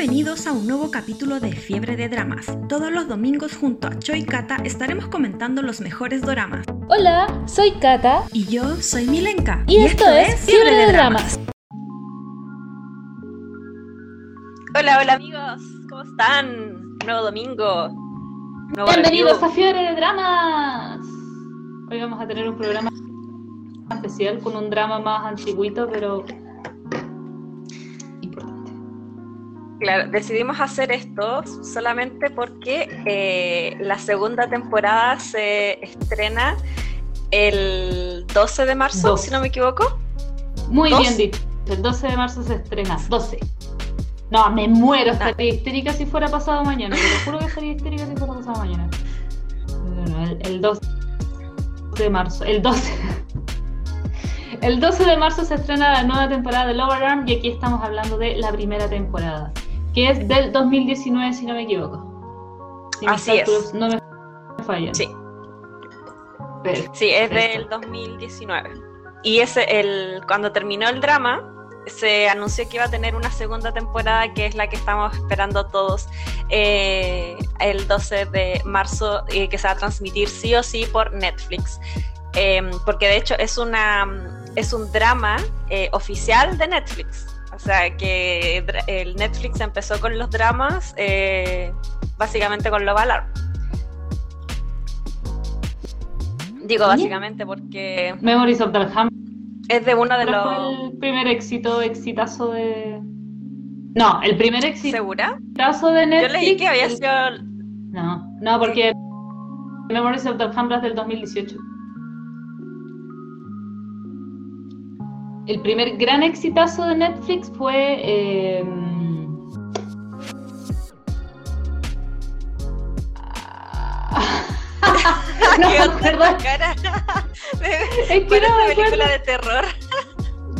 Bienvenidos a un nuevo capítulo de Fiebre de Dramas. Todos los domingos junto a Choi Kata estaremos comentando los mejores doramas. Hola, soy Kata. Y yo soy Milenka. Y, esto, es Fiebre de, Dramas. Hola, hola amigos, ¿cómo están? Nuevo domingo. nuevo Bienvenidos review. a Fiebre de Dramas. Hoy vamos a tener un programa especial con un drama más antiguito, pero Claro, decidimos hacer esto solamente porque eh, la segunda temporada se estrena el 12 de marzo, 12. si no me equivoco. Muy ¿Dos? bien dicho. El 12 de marzo se estrena. 12. No, me muero. Estaría histérica si fuera pasado mañana. Te lo juro que estaría histérica si fuera pasado mañana. No, no, el, el 12 de marzo. El 12. El 12 de marzo se estrena la nueva temporada de Lower Arm y aquí estamos hablando de la primera temporada, que es del 2019 si no me equivoco. Si Así es. no me fallan. Sí. Perfecto. Sí, es del 2019. Y ese, el, cuando terminó el drama, se anunció que iba a tener una segunda temporada, que es la que estamos esperando todos, eh, el 12 de marzo, eh, que se va a transmitir sí o sí por Netflix. Eh, porque de hecho es, una, es un drama eh, oficial de Netflix. O sea, que el Netflix empezó con los dramas, eh, básicamente con Love Alarm. Digo básicamente porque Memories of the Ham es de uno de ¿Cuál los... fue el primer éxito, exitazo de. No, el primer exitazo ¿Segura? de Yo leí que había sido... No, no, porque Memories of the Alhambra es del 2018. El primer gran exitazo de Netflix fue. eh, no me ¿Qué onda acuerdo, cara? es que no me película de terror.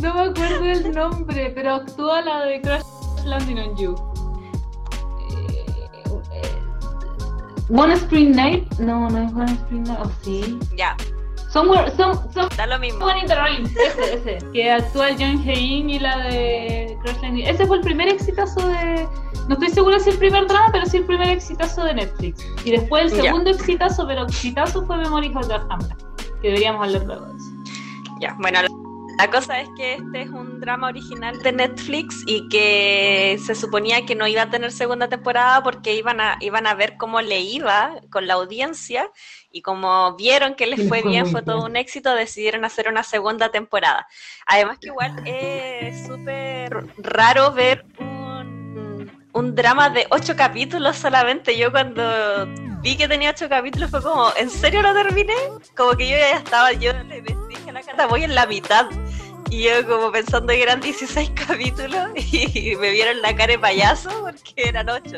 No me acuerdo el nombre, pero actúa la de Crash Landing on You. Eh, eh, One Spring Night. No, no es One Spring Night. Oh, sí. Ya, Somewhere, some, some, da lo mismo. Someone in the Rain. Ese, ese. Que actúa el John Hein y la de Crash Landing. Ese fue el primer exitazo de. No estoy segura si el primer drama, pero sí el primer exitazo de Netflix. Y después el segundo exitazo, pero exitazo fue Memories of the Alhambra. Que deberíamos hablar luego de eso. Ya, bueno, la, cosa es que este es un drama original de Netflix y que se suponía que no iba a tener segunda temporada porque iban a, iban a ver cómo le iba con la audiencia y como vieron que les fue bien, fue todo un éxito, decidieron hacer una segunda temporada. Además que igual es súper raro ver un, un drama de ocho capítulos solamente. Yo cuando vi que tenía ocho capítulos fue como, ¿en serio lo terminé? Como que yo ya estaba, yo le dije a la Cata, voy en la mitad. Y yo como pensando que eran 16 capítulos y me vieron la cara de payaso porque eran ocho.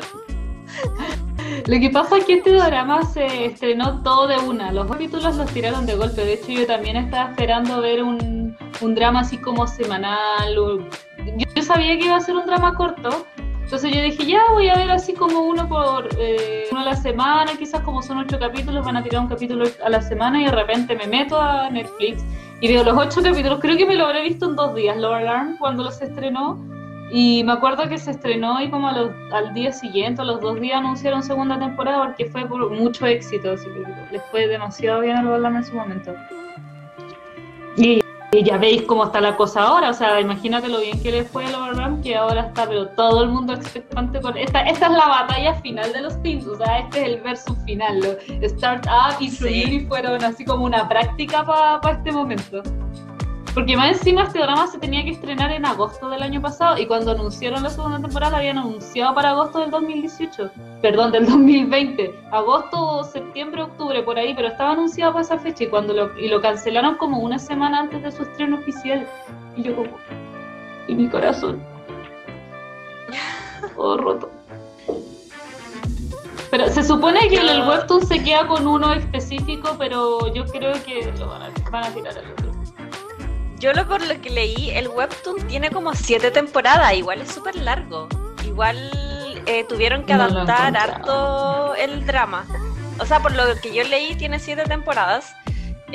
Lo que pasa es que este drama se estrenó todo de una. Los capítulos los tiraron de golpe. De hecho, yo también estaba esperando ver un, un drama así como semanal. Yo, yo sabía que iba a ser un drama corto. Entonces yo dije, ya voy a ver así como uno por eh, uno a la semana. Quizás como son ocho capítulos, van a tirar un capítulo a la semana y de repente me meto a Netflix y veo los ocho capítulos. Creo que me lo habré visto en dos días, Lower Arm, cuando los estrenó. Y me acuerdo que se estrenó y como a los- al día siguiente, a los dos días, anunciaron segunda temporada porque fue por mucho éxito. Así que les fue demasiado bien al Alarm en su momento. Y, y ya veis cómo está la cosa ahora. O sea, imagínate lo bien que le fue al Alarm, que ahora está, pero todo el mundo expectante con. Esta, esta es la batalla final de los teams. O sea, este es el versus final. Lo- Startup y Sí. Fueron así como una práctica para este momento. Porque más encima este drama se tenía que estrenar en agosto del año pasado y cuando anunciaron la segunda temporada la habían anunciado para agosto del 2018. Perdón, del 2020. Agosto, septiembre, octubre, por ahí, pero estaba anunciado para esa fecha y cuando lo, y lo cancelaron como una semana antes de su estreno oficial. Y yo como... Y mi corazón. Todo roto. Pero se supone que el, el webtoon se queda con uno específico, pero yo creo que lo van a, van a tirar al otro. Yo lo por lo que leí, el webtoon tiene como siete temporadas, igual es súper largo. Igual eh, tuvieron que adaptar harto el drama. O sea, por lo que yo leí, tiene siete temporadas.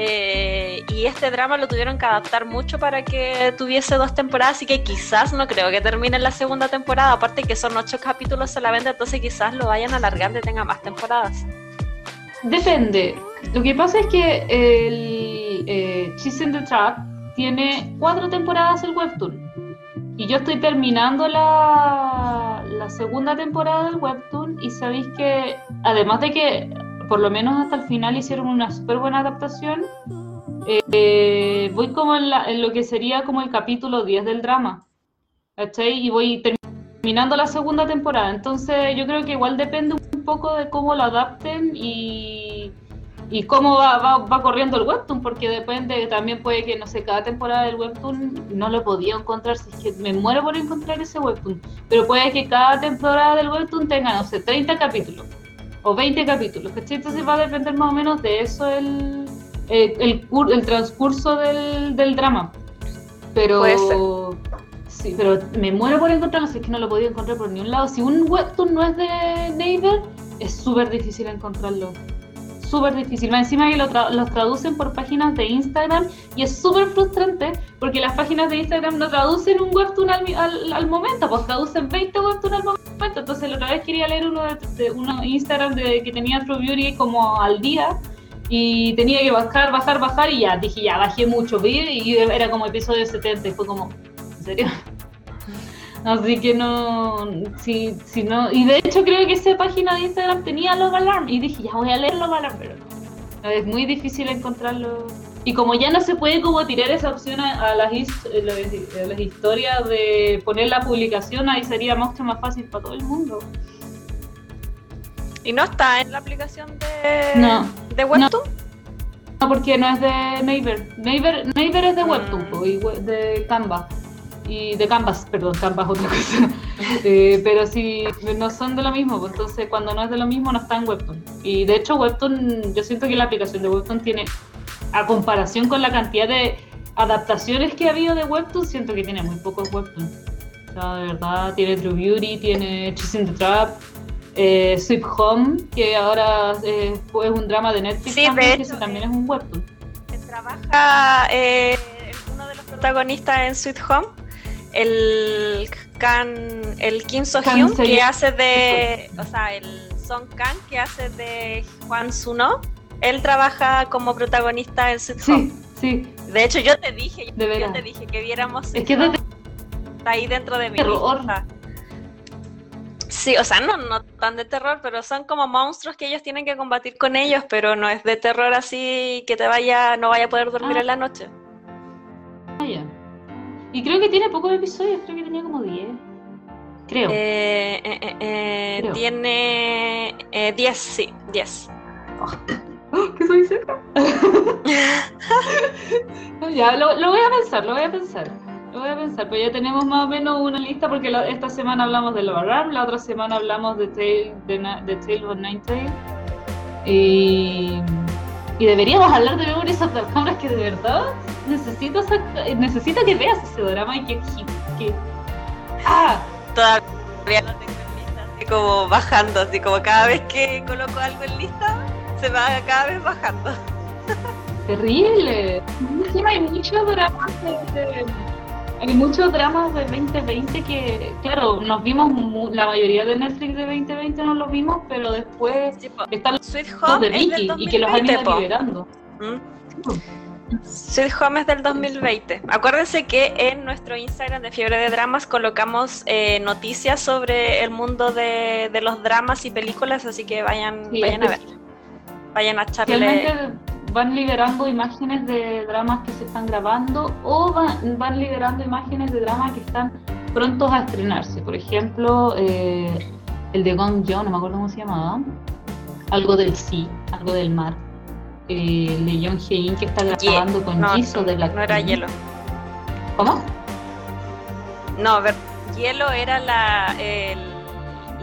Eh, y este drama lo tuvieron que adaptar mucho para que tuviese dos temporadas, así que quizás no creo que termine la segunda temporada, aparte que son ocho capítulos solamente, entonces quizás lo vayan alargando y tenga más temporadas. Depende. Lo que pasa es que el eh, Cheese in the Trap tiene cuatro temporadas el webtoon. Y yo estoy terminando la, la segunda temporada del webtoon y sabéis que además de que por lo menos hasta el final hicieron una súper buena adaptación, eh, voy como en, lo que sería como el capítulo 10 del drama. ¿Cachai? Y voy terminando la segunda temporada. Entonces yo creo que igual depende un poco de cómo lo adapten y, y cómo va, va, corriendo el webtoon, porque depende, también puede que, no sé, cada temporada del webtoon no lo podía encontrar, si es que me muero por encontrar ese webtoon, pero puede que cada temporada del webtoon tenga, no sé, 30 capítulos o 20 capítulos, ¿cachai? Entonces va a depender más o menos de eso el, el, el, transcurso del, del, drama. Pero... Sí, pero me muero por encontrarlo, si es que no lo podía encontrar por ningún lado. Si un webtoon no es de Neighbor, es súper difícil encontrarlo súper difícil. Más encima que lo los traducen por páginas de Instagram y es súper frustrante porque las páginas de Instagram no traducen un webtoon al, al, momento, pues traducen 20 webtoons al momento. Entonces la otra vez quería leer uno de, uno Instagram de, que tenía True Beauty como al día y tenía que bajar, bajar, bajar y ya dije ya bajé mucho y era como episodio 70 y fue como, ¿en serio? Así que no, si, si no, y de hecho creo que esa página de Instagram tenía los Alarm y dije, ya voy a leer los Alarm, pero es muy difícil encontrarlo. Y como ya no se puede como tirar esa opción a, las, las, historias de poner la publicación, ahí sería mucho más fácil para todo el mundo. ¿Y no está en la aplicación de, no, de Webtoon? No. porque no es de Naver. Naver, Naver es de mm. Webtoon, de Canva y de Canvas, perdón, Canvas otra cosa. Eh, pero si no son de lo mismo, pues entonces cuando no es de lo mismo no está en Webtoon. Y de hecho Webtoon, yo siento que la aplicación de Webtoon tiene, a comparación con la cantidad de adaptaciones que ha habido de Webtoon, siento que tiene muy pocos Webtoon. O sea, de verdad, tiene True Beauty, tiene Chasing the Trap, eh, Sweet Home, que ahora eh, es un drama de Netflix sí, también, que también es un Webtoon. Trabaja eh, uno de los protagonistas en Sweet Home el Kan, el Kim So Hyun que hace de, o sea, el Song Kang que hace de Juan Suno, él trabaja como protagonista en Sitcom. Sí, sí. De hecho, yo te dije, yo, te dije que viéramos. Es que está ahí dentro de mi terror. Sí, o sea, no, no tan de terror, pero son como monstruos que ellos tienen que combatir con ellos, pero no es de terror así que te vaya, no vaya a poder dormir ah. en la noche. Ah, y creo que tiene pocos episodios, creo que tenía como 10. Creo. Eh, eh, eh, tiene 10, sí, 10. ¿Qué soy seca? ya, lo, lo, voy a pensar, lo voy a pensar. Lo voy a pensar, pues ya tenemos más o menos una lista porque esta semana hablamos de Love Alarm, la otra semana hablamos de Tale, de, de Tale of Nine Tail. Y y deberíamos hablar de Memories of the Cámaras que de verdad necesito, necesito que veas ese drama y que, que, ¡Ah! Todavía no tengo en lista, así como bajando, así como cada vez que coloco algo en lista, se va cada vez bajando. Terrible. hay muchos dramas de, hay muchos dramas de 2020 que, claro, nos vimos, la mayoría de Netflix de 2020 no los vimos, pero después están los Sweet Home de Vicky y que los han ido liberando. ¿Mm? Sweet Home es del 2020. Acuérdense que en nuestro Instagram de Fiebre de Dramas colocamos eh, noticias sobre el mundo de, los dramas y películas, así que vayan, vayan a ver. Vayan a echarle van liberando imágenes de dramas que se están grabando o van, van liberando imágenes de dramas que están prontos a estrenarse. Por ejemplo, eh, el de Gong Yo, no me acuerdo cómo se llamaba, algo del sí, algo del mar. Eh, el de Young Hae-in que está grabando con Jisoo de Black No era Hielo. ¿Cómo? No, a ver, Hielo era la,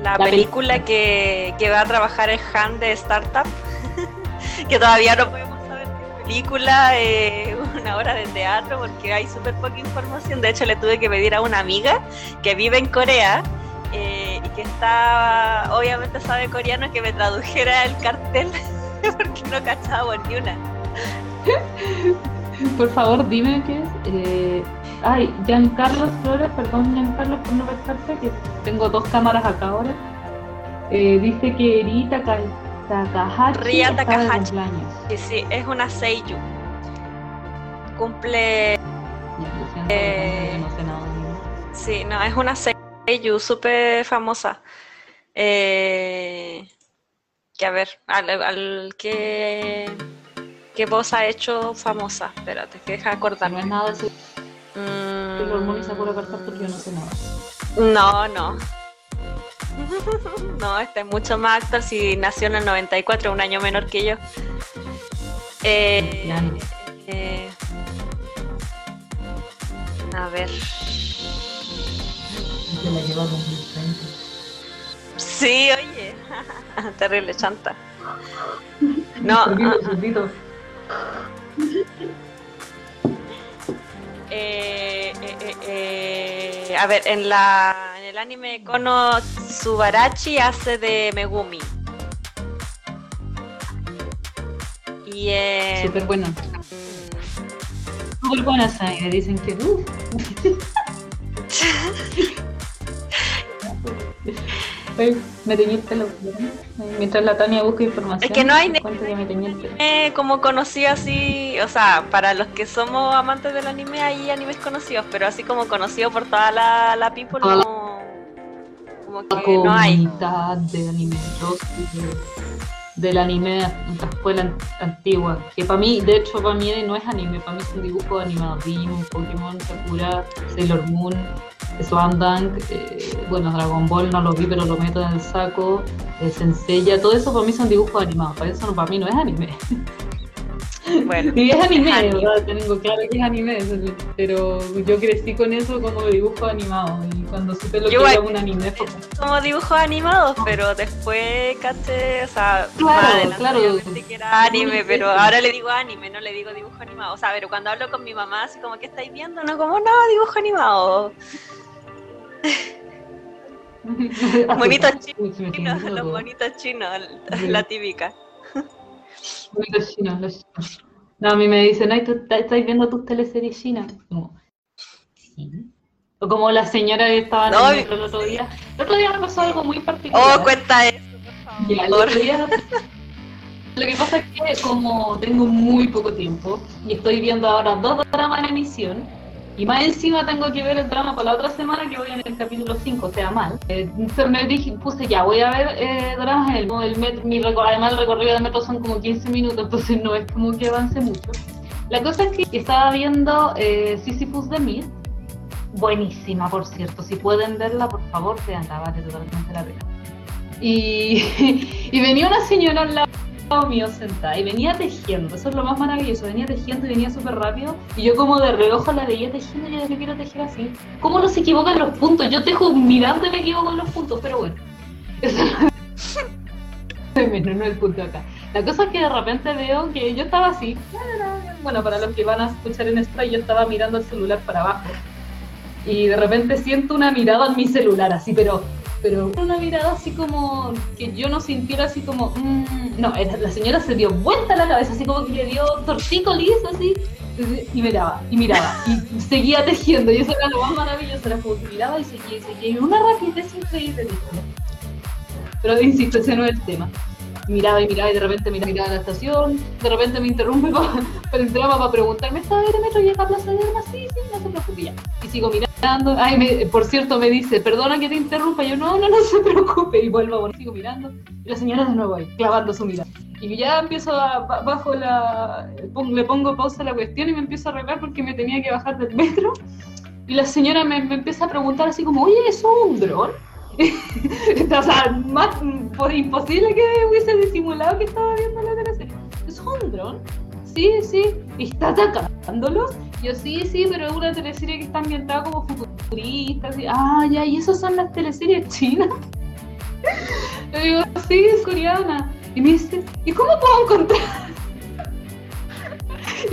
la, película que, que va a trabajar el Han de Startup, que todavía no podemos película, eh, una hora de teatro, porque hay súper poca información. De hecho, le tuve que pedir a una amiga que vive en Corea eh, y que está, obviamente sabe coreano, que me tradujera el cartel, porque no cachaba ni una. Por favor, dime qué es. Eh, ay, Giancarlo Flores, perdón Giancarlo por no pescarte, que tengo dos cámaras acá ahora. Eh, dice que Eri Taka- Takahashi Ria Takahashi. Sí, sí, es una Seiyu. Cumple. Lo siento, Eh, yo no sé nada. Sí, no, es una Seiyu súper famosa. Eh, que a ver, al, al que. ¿Qué voz ha hecho famosa? Espérate, que deja de No acordarme. es nada de eso. Mm, El hormón y Sakura Card Captor, yo no sé nada. No, no. No, este es mucho más actor si nació en el 94, un año menor que yo. Eh, Claro. eh, a ver. Se la lleva 2030. Sí, oye. Terrible chanta. No, eh, eh, eh, eh, a ver, en la en el anime Kono Subarachi hace de Megumi. Y en Súper buena. mm, Súper buena esa. Y me dicen que. uff. Ay, me teñí el pelo. Mientras la Tania busca información. Es que no hay me cuenta que me teñí el pelo. eh, como conocido así, o sea, para los que somos amantes del anime hay animes conocidos, pero así como conocido por toda la, la people, no, como La que no hay. de anime del anime de la escuela an- antigua. Que para mí, de hecho, para mí no es anime, para mí es un dibujo animado. Digimon, Pokémon, Sakura, Sailor Moon, Dunk, eh, bueno, Dragon Ball no lo vi, pero lo meto en el saco. Eh, todo eso para mí son dibujos animados. Para eso no, para mí no es anime. Bueno, Y es anime, Es anime. ¿verdad? Tengo claro que es anime, pero yo crecí con eso como dibujo animado. Y cuando supe lo Yo que era un anime, fue como dibujos animados, pero después caché, o sea, Claro, más adelante claro. yo pensé que era anime, pero ahora le digo anime, no le digo dibujo animado. O sea, pero cuando hablo con mi mamá, así como, ¿qué estáis viendo? No, como, no, dibujo animado. Me Chinos, los bonitos chinos, la típica. Bonitos chinos, los chinos. No, a mí me dicen, ay, tú estás estás viendo tus teleseries chinas. Como, sí. O como la señora que estaba en No, el otro día. El otro día me pasó algo muy particular. Oh, cuenta eso, Ya, el por otro favor. día- Lo que pasa es que como tengo muy poco tiempo y estoy viendo ahora dos dramas en emisión y más encima tengo que ver el drama para la otra semana que voy en el capítulo 5, o sea, mal. Eh, me dije, puse ya, voy a ver eh, dramas en el, el metro, mi además el recorrido del metro son como 15 minutos, entonces no es como que avance mucho. La cosa es que estaba viendo eh, Sisyphus de Mid, buenísima por cierto, si pueden verla por favor veanla, vale totalmente la pena. Y, y venía una señora al lado mío sentada y venía tejiendo, eso es lo más maravilloso, venía tejiendo y venía súper rápido y yo como de reojo la veía tejiendo y yo yo quiero tejer así. ¿Cómo no se equivocan los puntos? Yo tejo mirando y me equivoco en los puntos, pero bueno. Eso no no el punto acá. La cosa es que de repente veo que yo estaba así, bueno, para los que van a escuchar en esto, yo estaba mirando el celular para abajo y de repente siento una mirada en mi celular, así, pero pero una mirada así como que yo no sintiera así como mm, no la señora se dio vuelta la cabeza así como que le dio tortícolis así y miraba y miraba y seguía tejiendo y eso era lo más maravilloso como que miraba y seguía y seguía y una rapidez increíble pero insisto ese no es el tema miraba y miraba y de repente miraba, miraba la estación de repente me interrumpe para, para para preguntarme ¿está de metro llega a Plaza de Armas? sí, sí, no se preocupe ya y sigo mirando Ay, me- por cierto, me dice, perdona que te interrumpa. Yo, no, no, no se preocupe. Y vuelvo, bueno, sigo mirando. Y la señora de nuevo ahí, clavando su mirada. Y ya empiezo a, ba- bajo la, le pongo pausa a la cuestión y me empiezo a arreglar porque me tenía que bajar del metro. Y la señora me, me empieza a preguntar así como, oye, ¿eso es un dron? o sea, más por imposible que hubiese disimulado que estaba viendo la teleserie. ¿Es un dron? Sí, sí. ¿Y está atacándolo? Yo sí, sí, pero es una teleserie que está ambientada como futurista. Así. Ah, ya, ¿y esas son las teleseries chinas? Yo digo, sí, es coreana. Y me dice, ¿y cómo puedo encontrar?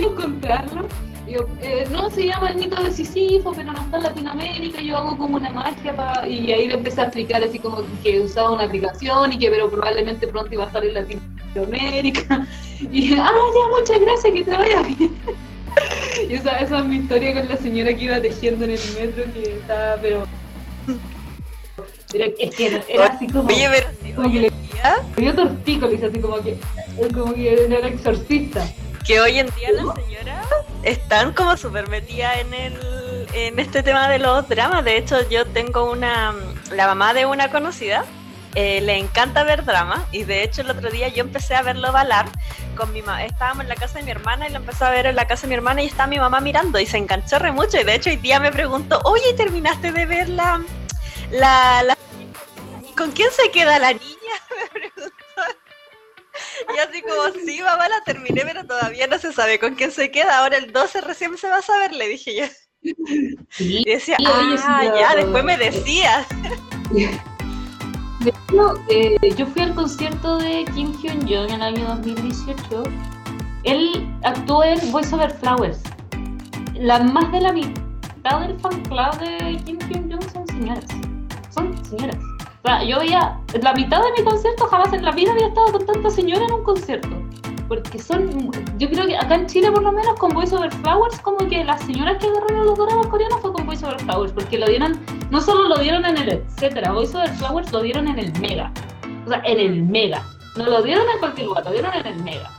encontrarlo? Yo, eh, no, se llama el mito de Sísifo, pero no está en Latinoamérica. Yo hago como una magia para... y ahí le empecé a explicar así como que usaba una aplicación y que pero probablemente pronto iba a estar en Latinoamérica. Y, ah, ya, muchas gracias, que te vaya bien. y esa, esa es mi historia con la señora que iba tejiendo en el metro, que estaba, pero... Es que era, así como... Oye, pero, como que le, le dio tortícolis, así como que, como que era exorcista que hoy en día las señoras están como súper metidas en el en este tema de los dramas. De hecho, yo tengo una la mamá de una conocida. Eh, le encanta ver drama y de hecho el otro día yo empecé a verlo balar con mi mamá. Estábamos en la casa de mi hermana y lo empecé a ver en la casa de mi hermana y está mi mamá mirando y se enganchó re mucho. Y de hecho hoy día me preguntó, oye, ¿terminaste de ver la, la, la... ¿Con quién se queda la niña? Me preguntó. Y así como, sí, mamá, la terminé, pero todavía no se sabe con quién se queda. Ahora el 12 recién se va a saber, le dije yo. Y decía, ah, ya, después me decías. Eh, yo fui al concierto de Kim Hyun-jong en el año 2018. Él actuó en Voice Over Flowers. La, más de la mitad del fan club de Kim Hyun-jong son señoras. Son señoras yo veía, la mitad de mi concierto jamás en la vida había estado con tanta señora en un concierto. Porque son, yo creo que acá en Chile por lo menos con Voice Over Flowers, como que las señoras que agarraron los dramas coreanos fue con Voice Over Flowers, porque lo dieron, no solo lo dieron en el etcétera, Voice Over Flowers lo dieron en el Mega. O sea, en el Mega. No lo dieron en cualquier lugar, lo dieron en el Mega.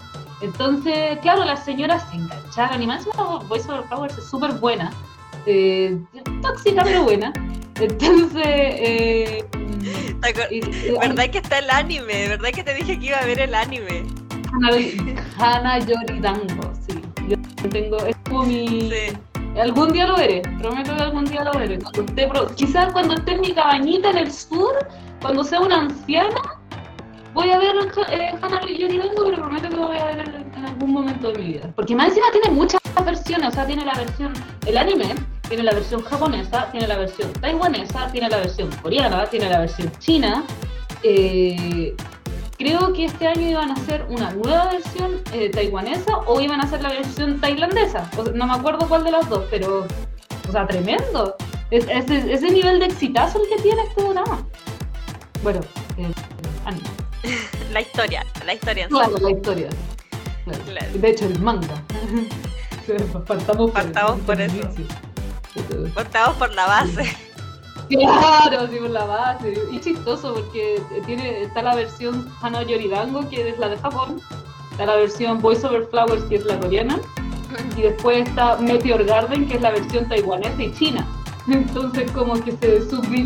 Entonces, claro, las señoras se engancharon y más Voice Over Flowers es súper buena. Eh, tóxica pero buena. Entonces, eh, ¿Verdad que está el anime? ¿Verdad que te dije que iba a ver el anime? Hana Yoridango, sí. Yo tengo, es como mi... Algún día lo veré, prometo que algún día lo veré. quizás cuando esté en mi cabañita en el sur, cuando sea una anciana, voy a ver eh, Hana Yoridango, pero prometo que lo voy a ver en, en, algún momento de mi vida. Porque más encima tiene muchas versiones, o sea, tiene la versión, el anime tiene la versión japonesa, tiene la versión taiwanesa, tiene la versión coreana, tiene la versión china. Eh, creo que este año iban a hacer una nueva versión eh, taiwanesa o iban a hacer la versión tailandesa. no me acuerdo cuál de las dos, pero, o sea, tremendo. Es, ese nivel de exitazo el que tiene este drama. Bueno, eh, La historia, la historia. Claro, la historia. De hecho, el manga. Faltamos por, eso. Cortamos por la base. Claro, sí, por la base. Y chistoso porque tiene, está la versión Hana Yoridango, que es la de Japón. Está la versión Voice Over Flowers, que es la coreana. Y después está Meteor Garden, que es la versión taiwanesa y china. Entonces como que se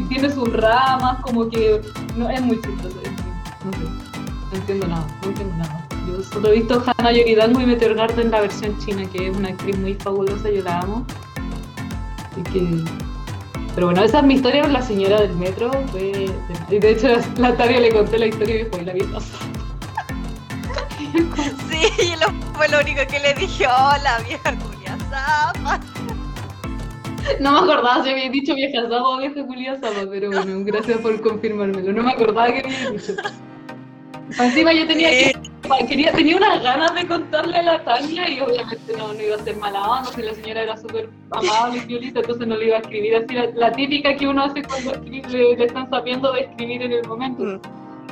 tiene sus ramas, como que no es muy chistoso. No sé, no entiendo nada, no entiendo nada. Yo solo he visto Hana Yoridango y Meteor Garden la versión china, que es una actriz muy fabulosa, yo la amo que... Pero bueno, esa es mi historia con la señora del metro. Fue... Y de hecho, la Taria le conté la historia y fue la vieja Sí, lo, fue lo único que le dije, hola vieja culia zapa. No me acordaba si había dicho vieja zapa o vieja culia zapa, pero bueno, gracias por confirmármelo. No me acordaba que había dicho. Encima yo tenía que quería, tenía unas ganas de contarle a la Tania y obviamente no, no iba a ser mala onda, si la señora era súper amable y violita, entonces no le iba a escribir así la, típica que uno hace cuando le, le, están sabiendo de escribir en el momento. Mm.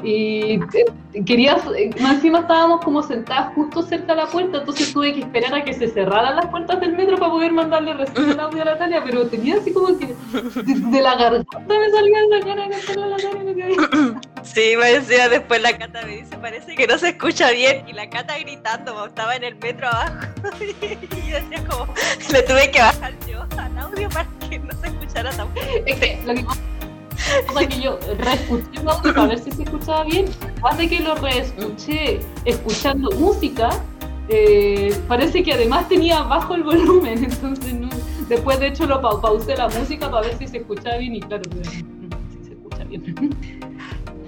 Y eh, quería, encima estábamos como sentadas justo cerca de la puerta, entonces tuve que esperar a que se cerraran las puertas del metro para poder mandarle recién el audio a la Tania, pero tenía así como que de, la garganta me salía esa cara de la Tania. Sí, me decía después la Cata me dice, parece que no se escucha bien, y la Cata gritando, estaba en el metro abajo, y yo decía como, le tuve que bajar yo al audio para que no se escuchara tan. Lo que o sea que yo reescuché el audio para ver si se escuchaba bien. De que lo reescuché escuchando música, eh, parece que además tenía bajo el volumen. Entonces, no, después de hecho lo pausé la música para ver si se escuchaba bien y claro, si se escucha bien.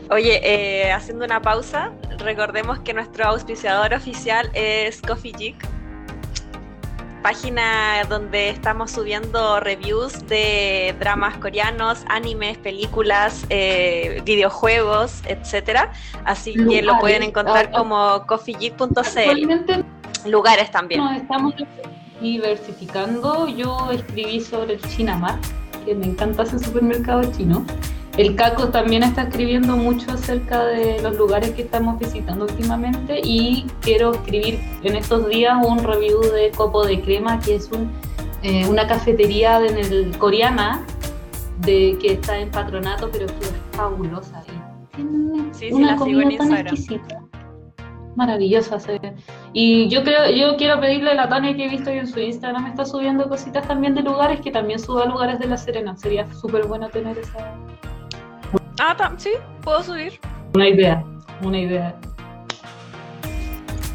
Oye, eh, haciendo una pausa, recordemos que nuestro auspiciador oficial es Coffee Geek página donde estamos subiendo reviews de dramas coreanos, animes, películas, eh, videojuegos, etcétera. Así que lo pueden encontrar como coffeegeek.cl. Lugares también. estamos diversificando. Yo escribí sobre el Chinamar, que me encanta ese supermercado chino. El Caco también está escribiendo mucho acerca de los lugares que estamos visitando últimamente y quiero escribir en estos días un review de Copo de Crema, que es un, eh, una cafetería en el, coreana de, que está en patronato, pero que es fabulosa. Y sí, una comida tan exquisita maravillosa. Y yo creo, yo quiero pedirle a la Tania que he visto en su Instagram está subiendo cositas también de lugares que también suba lugares de La Serena. Sería súper bueno tener esa, Ah, sí, puedo subir. Una idea, una idea.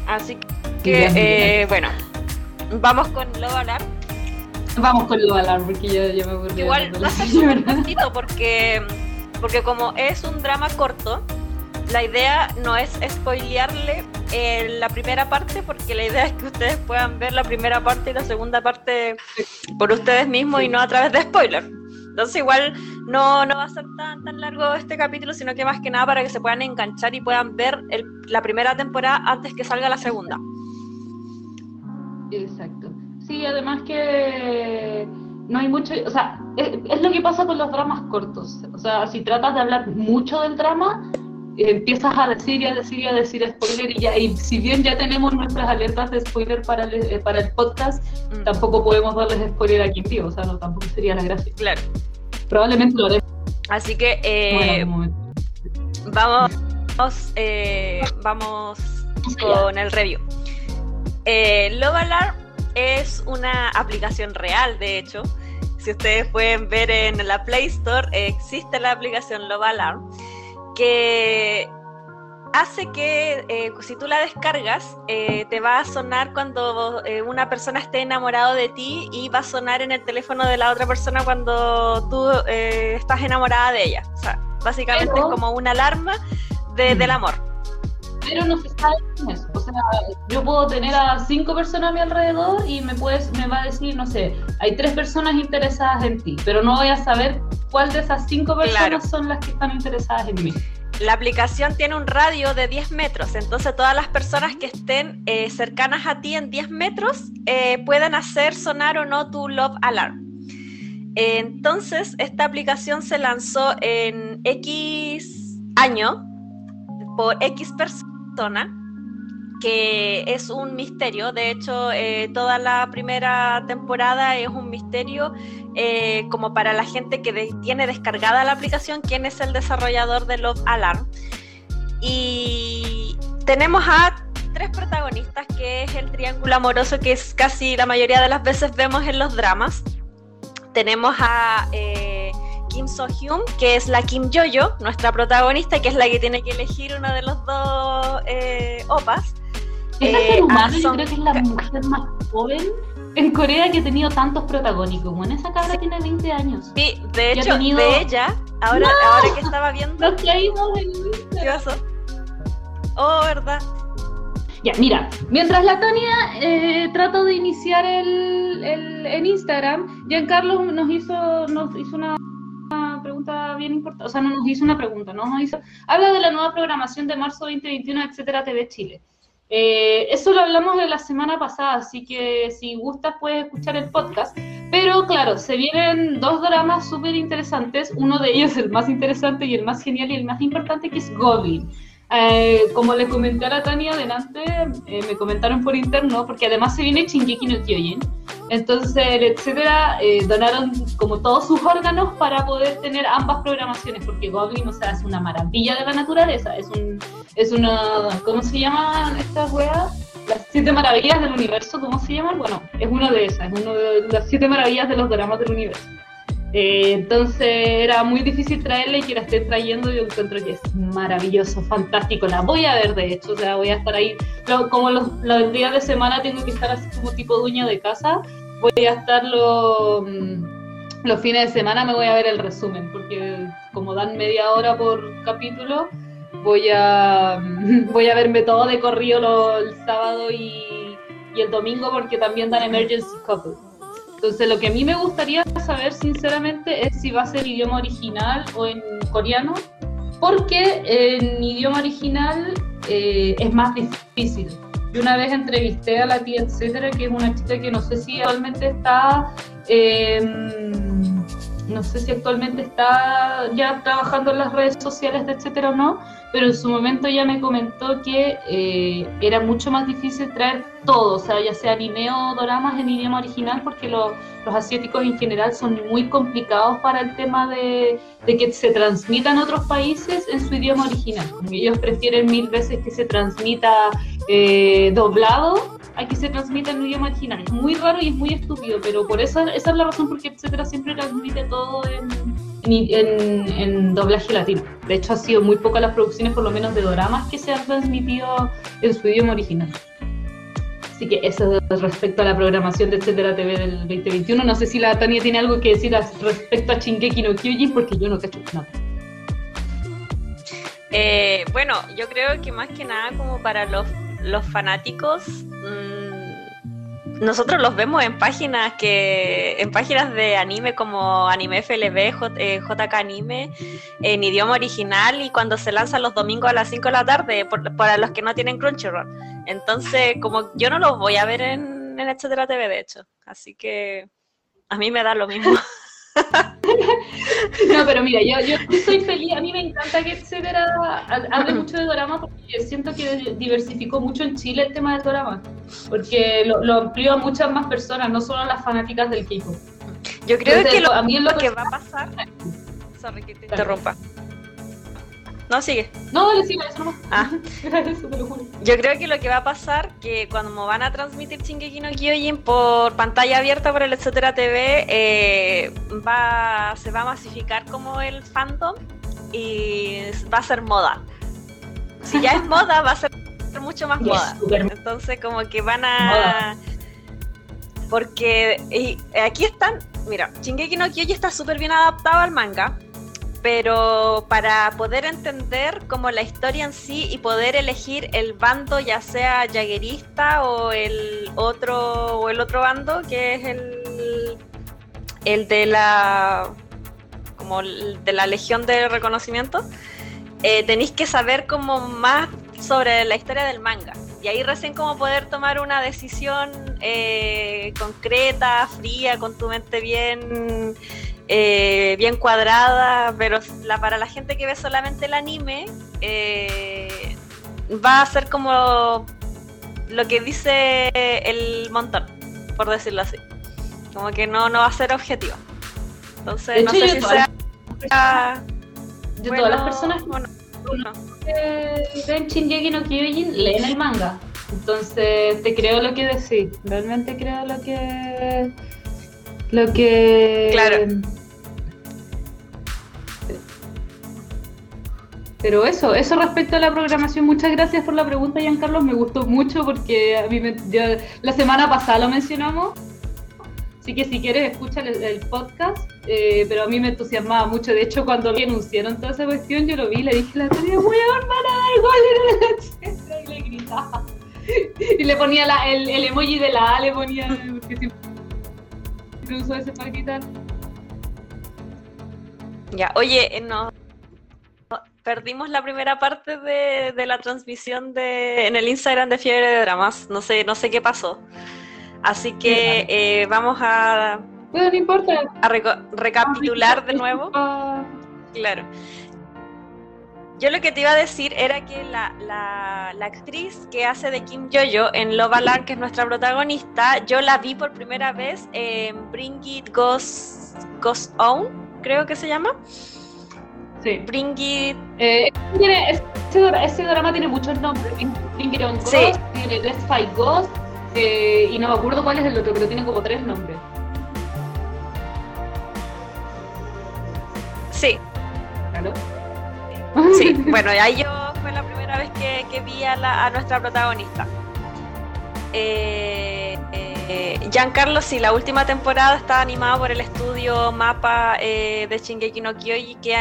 Así que, eh, bueno, vamos con Love Alarm. Vamos con Love Alarm, porque yo, yo me aburrí. Igual va a ser súper cortito, porque, porque como es un drama corto, la idea no es spoilearle eh, la primera parte, porque la idea es que ustedes puedan ver la primera parte y la segunda parte por ustedes mismos y no a través de spoilers. Entonces igual no, no va a ser tan, tan largo este capítulo, sino que más que nada para que se puedan enganchar y puedan ver la primera temporada antes que salga la segunda. Exacto. Sí, además que no hay mucho, o sea, es, lo que pasa con los dramas cortos. O sea, si tratas de hablar mucho del drama, empiezas a decir y a decir y a decir spoiler y ya, y si bien ya tenemos nuestras alertas de spoiler para el, eh, para el podcast, mm. tampoco podemos darles spoiler aquí en vivo, o sea, no, tampoco sería la gracia. Claro. Probablemente lo haremos. Así que eh, vamos, eh, vamos con el review. Eh, Love Alarm es una aplicación real, de hecho. Si ustedes pueden ver en la Play Store, existe la aplicación Love Alarm que hace que eh, si tú la descargas, eh, te va a sonar cuando eh, una persona esté enamorado de ti y va a sonar en el teléfono de la otra persona cuando tú estás enamorada de ella. O sea, básicamente es como una alarma de, del amor. Pero no se sabe eso. O sea, yo puedo tener a cinco personas a mi alrededor y me, puedes, me va a decir, no sé, hay tres personas interesadas en ti, pero no voy a saber cuál de esas cinco personas son las que están interesadas en mí. La aplicación tiene un radio de 10 metros, entonces todas las personas que estén eh, cercanas a ti en 10 metros eh, pueden hacer sonar o no tu Love Alarm. Entonces, esta aplicación se lanzó en X año por X que es un misterio. De hecho, eh, toda la primera temporada es un misterio eh, como para la gente que tiene descargada la aplicación, quién es el desarrollador de Love Alarm. Y tenemos a tres protagonistas, que es el triángulo amoroso que es casi la mayoría de las veces vemos en los dramas. Tenemos a... Eh, Kim So Hyun, que es la Kim Jojo, nuestra protagonista, que es la que tiene que elegir uno de los dos opas. Esa eh, humano, yo creo que es la mujer más joven en Corea que ha tenido tantos protagónicos. Bueno, esa cabra tiene 20 años. Sí, de hecho, de ella, ahora, ahora que estaba viendo. Lo que ha ido ¿Qué pasó? Oh, verdad. Ya, mira, mientras la Tonia eh, trató de iniciar el, el, en Instagram, Giancarlo nos hizo, nos hizo una, pregunta bien importante, o sea, no nos hizo una pregunta, ¿no? nos hizo, habla de la nueva programación de marzo 2021, etcétera, TV Chile. Eh, eso lo hablamos de la semana pasada, así que si gustas puedes escuchar el podcast. Pero claro, se vienen dos dramas súper interesantes. Uno de ellos, el más interesante y el más genial y el más importante, que es Goblin. Eh, como le comenté a la Tania adelante, eh, me comentaron por interno, porque además se viene Shingeki no Kyojin. Entonces, etcétera, donaron como todos sus órganos para poder tener ambas programaciones, porque Goblin, o sea, es una maravilla de la naturaleza, es un es una, ¿cómo se llaman estas weas? Las siete maravillas del universo, ¿cómo se llaman? Bueno, es una de esas, es una de las siete maravillas de los dramas del universo. Eh, entonces era muy difícil traerla y que la esté trayendo yo encuentro que es maravilloso, fantástico. La voy a ver de hecho, o sea, voy a estar ahí. como los, los días de semana tengo que estar así como tipo dueña de casa, voy a estar los, mm, los fines de semana, me voy a ver el resumen, porque como dan media hora por capítulo, voy a, voy a verme todo de corrido el sábado y, y, el domingo porque también dan Emergency Couple. Entonces lo que a mí me gustaría saber sinceramente es si va a ser idioma original o en coreano, porque en idioma original eh, es más difícil. Yo una vez entrevisté a la tía etcétera, que es una chica que no sé si actualmente está, em, no sé si actualmente está ya trabajando en las redes sociales etcétera o no, pero en su momento ya me comentó que eh, era mucho más difícil traer todo, o sea, ya sea anime o doramas en idioma original, porque los asiáticos en general son muy complicados para el tema de, que se transmitan otros países en su idioma original. Ellos prefieren mil veces que se transmita eh, doblado a que se transmita en idioma original. Es muy raro y es muy estúpido, pero por eso esa es la razón por qué etcétera siempre transmite todo en en, doblaje latino. De hecho, ha sido muy pocas las producciones, por lo menos de doramas, que se han transmitido en su idioma original. Así que eso respecto a la programación de Etcétera TV del 2021. No sé si la Tania tiene algo que decir respecto a Shingeki no Kyojin, porque yo no cacho nada. Eh, bueno, yo creo que más que nada como para los, los fanáticos, mmm, nosotros los vemos en páginas que en páginas de anime como Anime FLB, JK eh, Anime, en idioma original y cuando se lanzan los domingos a las 5 de la tarde, para los que no tienen Crunchyroll. Entonces, como yo no los voy a ver en, en Etcétera TV, de hecho. Así que a mí me da lo mismo. no, pero mira, yo, yo estoy feliz, a mí me encanta que etcétera hable mucho de dorama porque siento que diversificó mucho en Chile el tema del dorama, porque lo, lo amplió a muchas más personas, no solo a las fanáticas del K-pop. Yo creo que lo, a mí lo, que va a pasar... Sorry que te interrumpa. No, sigue. No, dale, sigue, eso no. Ah. Yo creo que lo que va a pasar, que cuando van a transmitir Shingeki no Kyojin por pantalla abierta por el Etcétera TV, eh, va, se va a masificar como el fandom y va a ser moda. Si ya es moda, va a ser mucho más moda. Entonces, como que van a... Porque aquí están, mira, Shingeki no Kyojin está súper bien adaptado al manga pero para poder entender como la historia en sí y poder elegir el bando, ya sea jaguerista o el otro o el otro bando, que es el, el de la como de la Legión de Reconocimiento, eh, tenéis que saber como más sobre la historia del manga. Y ahí recién como poder tomar una decisión eh, concreta, fría, con tu mente bien eh, bien cuadrada, pero la, para la gente que ve solamente el anime, eh, va a ser como lo que dice el montón, por decirlo así. Como que no, no va a ser objetivo. Entonces, no sé si sea. De todas las personas que ven Shinji no Kyojin leen el manga. Entonces, te creo lo que decís. Realmente creo lo que. Lo que. Claro. Pero eso, eso respecto a la programación, muchas gracias por la pregunta, Giancarlo, me gustó mucho porque a mí me, la semana pasada lo mencionamos, así que si quieres escucha el, podcast, eh, pero a mí me entusiasmaba mucho, de hecho cuando le anunciaron toda esa cuestión yo lo vi, le dije la Tania, voy a armar a igual en el y le gritaba. Y le ponía el, el, emoji de la A, le ponía, porque siempre ese. Ya, oye, no, perdimos la primera parte de, la transmisión de, en el Instagram de Fiebre de Dramas. No sé, no sé qué pasó. Así que eh, vamos a, no importa. a recapitular de nuevo. Claro. Yo lo que te iba a decir era que la, la, actriz que hace de Kim Jojo en Love Alarm, que es nuestra protagonista, yo la vi por primera vez en Bring It Goes, Goes On, creo que se llama. Sí. Bring It. Eh, ese, drama tiene muchos nombres. Bring It On Ghost, tiene Let's Fight Ghost, eh, y no me acuerdo cuál es el otro, pero tiene como tres nombres. Sí. ¿Aló? Sí, bueno, ahí yo fue la primera vez que, que vi a, la, a nuestra protagonista. Eh, eh, Giancarlo, sí, la última temporada está animada por el estudio Mapa eh, de Shingeki no Kyoji, que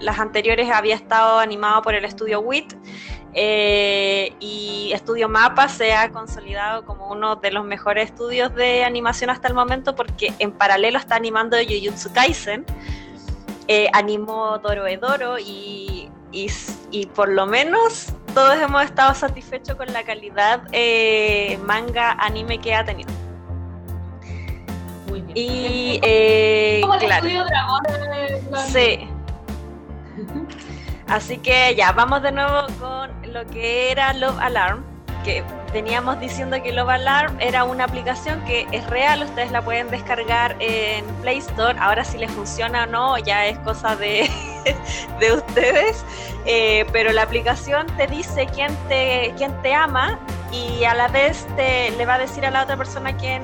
las anteriores había estado animado por el estudio WIT. Eh, y Estudio Mapa se ha consolidado como uno de los mejores estudios de animación hasta el momento porque en paralelo está animando Jujutsu Kaisen, animó Doro Edoro y, y, y por lo menos todos hemos estado satisfechos con la calidad eh, manga anime que ha tenido. Muy bien. Y eh, como el claro, estudio dragón sí. Así que ya, vamos de nuevo con lo que era Love Alarm, que veníamos diciendo que Love Alarm era una aplicación que es real, ustedes la pueden descargar en Play Store, ahora si les funciona o no ya es cosa de, de ustedes, Eh, pero la aplicación te dice quién te, quién te ama y a la vez te, le va a decir a la otra persona quién,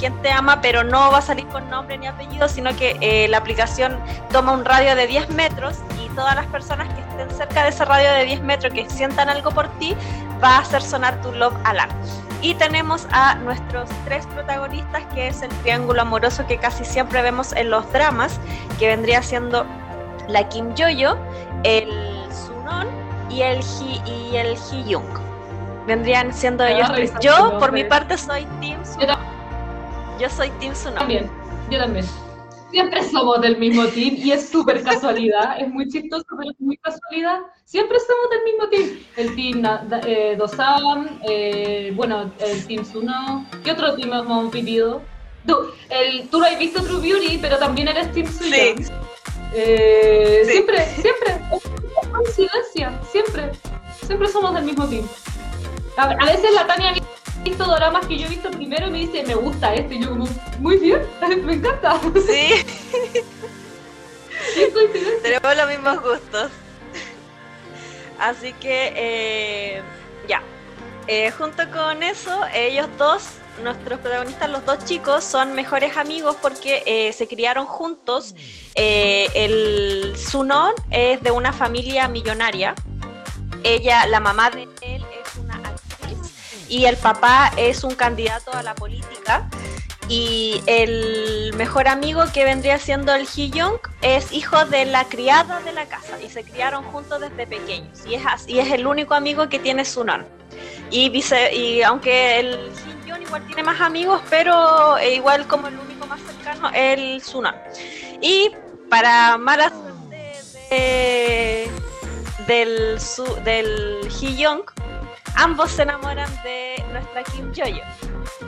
quién te ama, pero no va a salir con nombre ni apellido, sino que eh, la aplicación toma un radio de 10 metros y todas las personas que estén cerca de ese radio de 10 metros que sientan algo por ti, va a hacer sonar tu love alarm. Y tenemos a nuestros tres protagonistas, que es el triángulo amoroso que casi siempre vemos en los dramas, que vendría siendo la Kim Yoyo, el Sunon y el Ji, y el Ji Young. Vendrían siendo Me ellos tres. Yo, por mi parte, soy Team Sunon. Yo soy Team Sunon. también, yo también. Siempre somos del mismo team y es súper casualidad, es muy chistoso, pero es muy casualidad. Siempre somos del mismo team. El team eh, Dosam, eh, bueno, el team Suno. ¿Qué otro team hemos vivido? Tú, el, tú lo has visto True Beauty, pero también eres team Suyo. Sí. Eh, Sí. Siempre, siempre, es coincidencia, siempre, siempre somos del mismo team. A, a veces la Tania visto doramas que yo he visto primero y me dice, me gusta este, y yo como, muy bien, me encanta. Sí, tenemos los mismos gustos. Así que, eh, ya. Eh, junto con eso, ellos dos, nuestros protagonistas, los dos chicos, son mejores amigos porque eh, se criaron juntos. El Sunon es de una familia millonaria. Ella, la mamá de él, y el papá es un candidato a la política. Y el mejor amigo que vendría siendo el Young es hijo de la criada de la casa y se criaron juntos desde pequeños. Y es, y es el único amigo que tiene Sunon. Y, y aunque el Young igual tiene más amigos, pero eh, igual como el único más cercano, el Sunon. Y para mala suerte de- del, su- del Young, ambos se enamoran de nuestra Kim Joyo.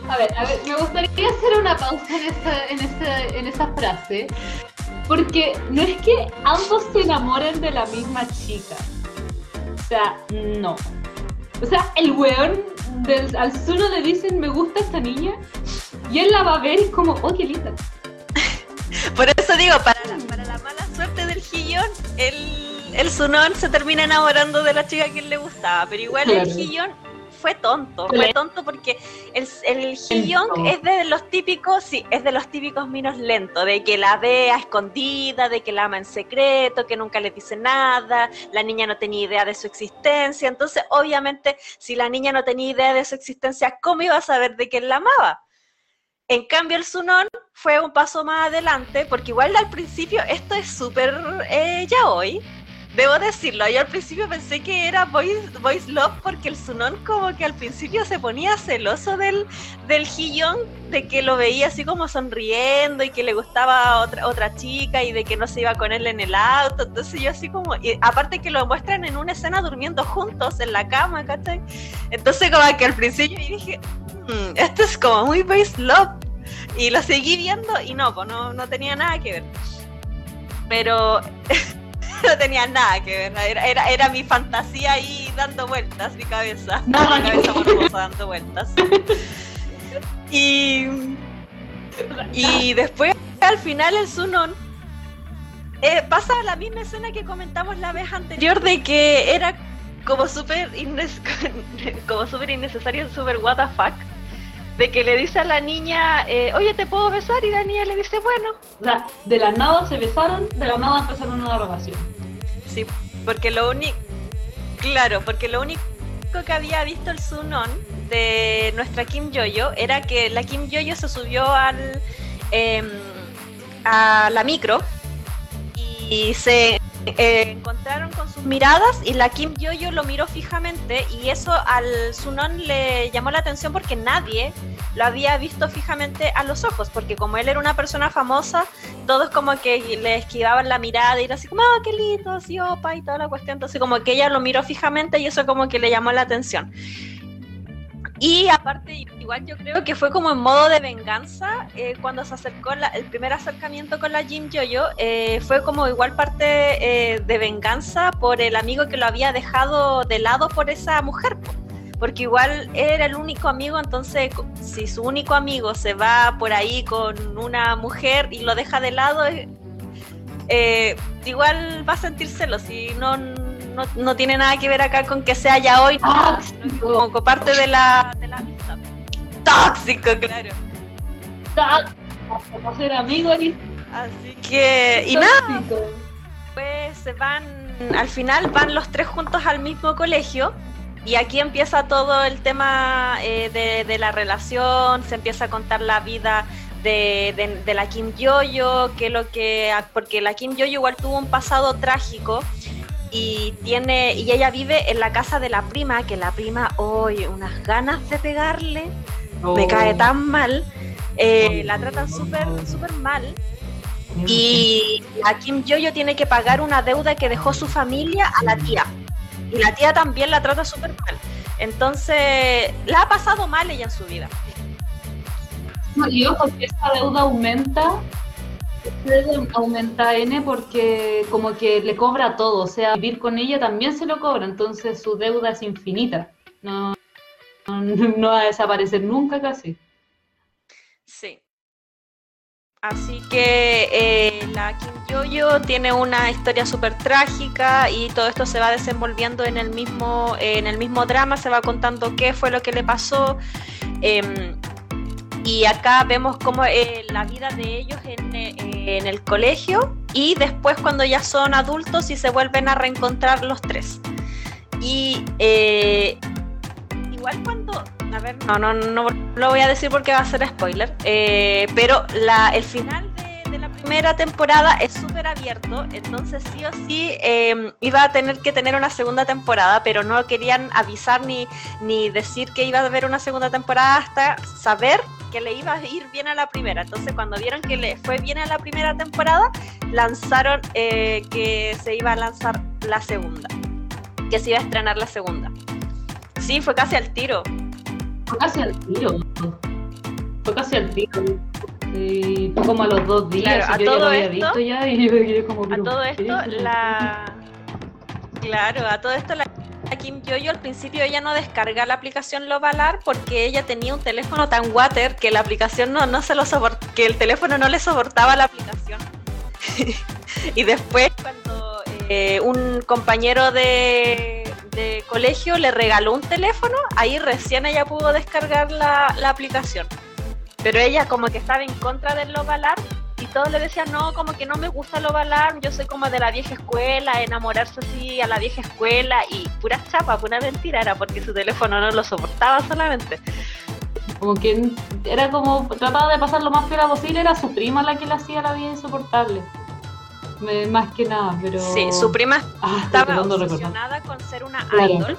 A ver, a ver, me gustaría hacer una pausa en esa, en esa, en esa frase, porque no es que ambos se enamoren de la misma chica. O sea, no. O sea, el weón del, al Zuno le dicen me gusta esta niña, y él la va a ver y es como, oh, qué linda. Por eso digo, para la, para la mala suerte del Gillón, el, el Sunón se termina enamorando de la chica que él le gustaba. Pero igual el. Gillón fue tonto, fue tonto porque el, el es de los típicos, sí, es de los típicos minos lentos, de que la ve a escondida, de que la ama en secreto, que nunca le dice nada, la niña no tenía idea de su existencia. Entonces, obviamente, si la niña no tenía idea de su existencia, ¿cómo iba a saber de que él la amaba? En cambio, el Sunón fue un paso más adelante, porque igual al principio esto es súper eh, ya hoy. Debo decirlo, yo al principio pensé que era Boys, boys Love porque el Sunón como que al principio se ponía celoso del, del Hiyong, de que lo veía así como sonriendo y que le gustaba otra, otra chica y de que no se iba con él en el auto. Entonces yo así como, y aparte que lo muestran en una escena durmiendo juntos en la cama, ¿cachai? Entonces como que al principio dije, "Mm, esto es como muy Boys Love. Y lo seguí viendo y no, pues no, no tenía nada que ver. Pero no tenía nada que ver. Era, era, era mi fantasía ahí dando vueltas, mi cabeza. Nada mi cabeza morbosa dando vueltas. Y, y después, al final, el Sunon eh, pasa la misma escena que comentamos la vez anterior de que era como súper como súper innecesario, súper what the fuck. De que le dice a la niña, eh, oye, ¿te puedo besar? Y la niña le dice, bueno. O sea, de la nada se besaron, de la nada empezaron una relación. Sí, porque lo único. Claro, porque lo único que había visto el Sunon de nuestra Kim Yoyo era que la Kim Yoyo se subió al. em, a la micro y se eh, encontraron con miradas y la Kim Yoyo lo miró fijamente y eso al Sunon le llamó la atención porque nadie lo había visto fijamente a los ojos, porque como él era una persona famosa, todos como que le esquivaban la mirada y era así como, ah, qué lindo, así, opa, y toda la cuestión. Entonces como que ella lo miró fijamente y eso como que le llamó la atención. Y aparte, igual yo creo que fue como en modo de venganza eh, cuando se acercó el primer acercamiento con la Jim Jojo, eh, fue como igual parte eh, de venganza por el amigo que lo había dejado de lado por esa mujer. Porque igual era el único amigo, entonces si su único amigo se va por ahí con una mujer y lo deja de lado, igual va a sentírselo, si no no, no, tiene nada que ver acá con que sea ya hoy, ah, como parte de la, de la. Tóxico, claro. Tóxico, ser amigo Así que, y nada, pues se van, al final van los tres juntos al mismo colegio. Y aquí empieza todo el tema eh, de, de, la relación, se empieza a contar la vida de, de, de, la Kim Yoyo, que lo que porque la Kim Yoyo igual tuvo un pasado trágico y tiene y ella vive en la casa de la prima, que la prima hoy unas ganas de pegarle, me cae oh. tan mal, eh, la tratan súper súper mal. Y a Kim Jojo tiene que pagar una deuda que dejó su familia a la tía. Y la tía también la trata súper mal. Entonces, la ha pasado mal ella en su vida. y ojo, que esa deuda aumenta aumenta N porque como que le cobra todo, o sea, vivir con ella también se lo cobra, entonces su deuda es infinita, no, no, va a desaparecer nunca casi. Sí. Así que eh, la Kim Yoyo tiene una historia súper trágica y todo esto se va desenvolviendo en el mismo, en el mismo drama, se va contando qué fue lo que le pasó. Em, y acá vemos cómo eh, la vida de ellos en, eh, en, el colegio y después cuando ya son adultos y se vuelven a reencontrar los tres. Y eh, igual cuando, a ver, no, no, no lo voy a decir porque va a ser spoiler, pero la, el final de, de la primera temporada es súper abierto, entonces sí o sí iba a tener que tener una segunda temporada, pero no querían avisar ni, ni decir que iba a haber una segunda temporada hasta saber que le iba a ir bien a la primera. Entonces, cuando vieron que le fue bien a la primera temporada, lanzaron eh, que se iba a lanzar la segunda, que se iba a estrenar la segunda. Sí, fue casi al tiro. Fue casi al tiro. Fue casi al tiro. Sí, fue como a los dos días. a todo esto, a todo esto, la. Claro, a todo esto la Kim Yoyo al principio ella no descarga la aplicación Lovalar porque ella tenía un teléfono tan water que la aplicación no, no se lo que el teléfono no le soportaba la aplicación. y después cuando eh, un compañero de, de, colegio le regaló un teléfono, ahí recién ella pudo descargar la, la aplicación. Pero ella como que estaba en contra del Lovalar y todos le decían, no, como que no me gusta lo balar, yo soy como de la vieja escuela, enamorarse así a la vieja escuela y pura chapa, pura mentira, era porque su teléfono no lo soportaba solamente. Como que era como, trataba de pasar lo más piola posible, era su prima la que le hacía la vida insoportable. Más que nada, pero... Sí, su prima ah, estaba obsesionada con ser una idol